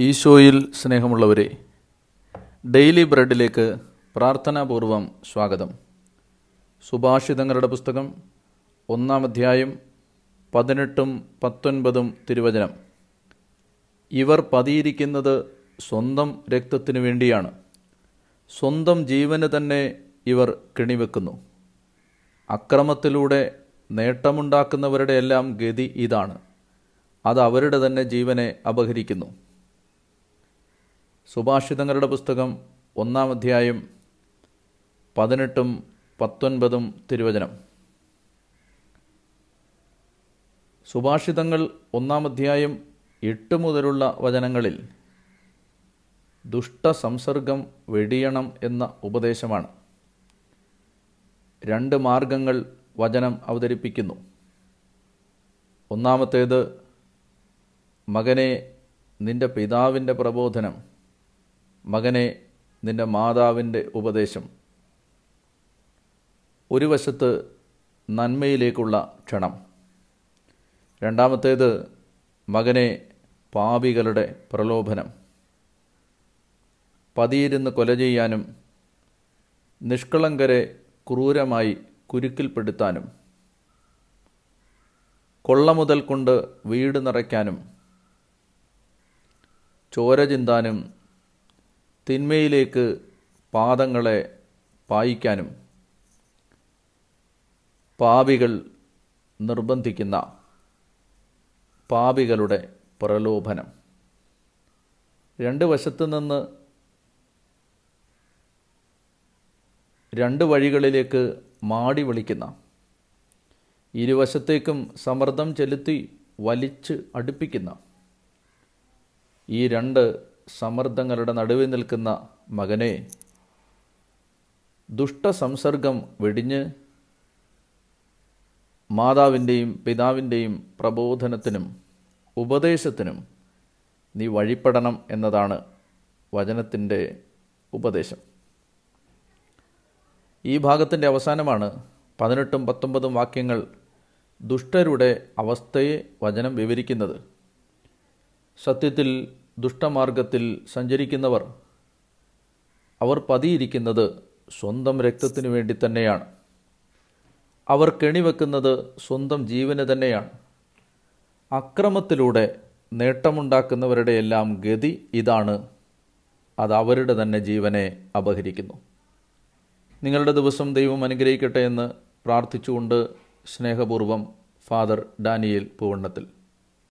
ഈശോയിൽ സ്നേഹമുള്ളവരെ ഡെയിലി ബ്രെഡിലേക്ക് പ്രാർത്ഥനാപൂർവം സ്വാഗതം. സുഭാഷിതങ്ങളുടെ പുസ്തകം ഒന്നാം അധ്യായം പതിനെട്ടും പത്തൊൻപതും തിരുവചനം. ഇവർ പതിയിരിക്കുന്നത് സ്വന്തം രക്തത്തിനു വേണ്ടിയാണ്. സ്വന്തം ജീവന് തന്നെ ഇവർ കിണിവെക്കുന്നു. അക്രമത്തിലൂടെ നേട്ടമുണ്ടാക്കുന്നവരുടെ എല്ലാം ഗതി ഇതാണ്. അത് അവരുടെ തന്നെ ജീവനെ അപഹരിക്കുന്നു. സുഭാഷിതങ്ങളുടെ പുസ്തകം ഒന്നാം അധ്യായം പതിനെട്ടും പത്തൊൻപതും തിരുവചനം. സുഭാഷിതങ്ങൾ ഒന്നാം അധ്യായം എട്ട് മുതലുള്ള വചനങ്ങളിൽ ദുഷ്ട സംസർഗം വെടിയണം എന്ന ഉപദേശമാണ്. രണ്ട് മാർഗങ്ങൾ വചനം അവതരിപ്പിക്കുന്നു. ഒന്നാമത്തേത് മകനെ നിന്റെ പിതാവിന്റെ പ്രബോധനം. മകനെ നിന്റെ മാതാവിന്റെ ഉപദേശം. ഒരു വശത്ത് നന്മയിലേക്കുള്ള ക്ഷണം. രണ്ടാമത്തേത് മകനെ പാപികളുടെ പ്രലോഭനം. പതിയിരുന്ന് കൊല ചെയ്യാനും നിഷ്കളങ്കരെ ക്രൂരമായി കുരുക്കിൽപ്പെടുത്താനും കൊള്ള മുതൽ കൊണ്ട് വീട് നിറയ്ക്കാനും ചോര ചിന്താനും തിന്മയിലേക്ക് പാദങ്ങളെ പായിക്കാനും പാപികൾ നിർബന്ധിക്കുന്ന പാപികളുടെ പ്രലോഭനം. രണ്ട് വശത്തു നിന്ന് രണ്ട് വഴികളിലേക്ക് മാടി വിളിക്കുന്ന ഇരുവശത്തേക്കും സമ്മർദ്ദം ചെലുത്തി വലിച്ച് അടുപ്പിക്കുന്ന ഈ രണ്ട് സമ്മർദ്ദങ്ങളുടെ നടുവിൽ നിൽക്കുന്ന മകനെ ദുഷ്ടസംസർഗം വെടിഞ്ഞ് മാതാവിന്റെയും പിതാവിന്റെയും പ്രബോധനത്തിനും ഉപദേശത്തിനും നീ വഴിപ്പെടണം എന്നതാണ് വചനത്തിന്റെ ഉപദേശം. ഈ ഭാഗത്തിന്റെ അവസാനമാണ് പതിനെട്ടും പത്തൊമ്പതും വാക്യങ്ങൾ ദുഷ്ടരുടെ അവസ്ഥയെ വചനം വിവരിക്കുന്നത്. സത്യത്തിൽ ദുഷ്ടമാർഗത്തിൽ സഞ്ചരിക്കുന്നവർ അവർ പതിയിരിക്കുന്നത് സ്വന്തം രക്തത്തിനു വേണ്ടി തന്നെയാണ്. അവർ കെണിവെക്കുന്നത് സ്വന്തം ജീവന് തന്നെയാണ്. അക്രമത്തിലൂടെ നേട്ടമുണ്ടാക്കുന്നവരുടെ എല്ലാം ഗതി ഇതാണ്. അത് അവരുടെ തന്നെ ജീവനെ അപഹരിക്കുന്നു. നിങ്ങളുടെ ദിവസം ദൈവം അനുഗ്രഹിക്കട്ടെ എന്ന് പ്രാർത്ഥിച്ചുകൊണ്ട് സ്നേഹപൂർവം ഫാദർ ഡാനിയേൽ പൂവണ്ണത്തിൽ.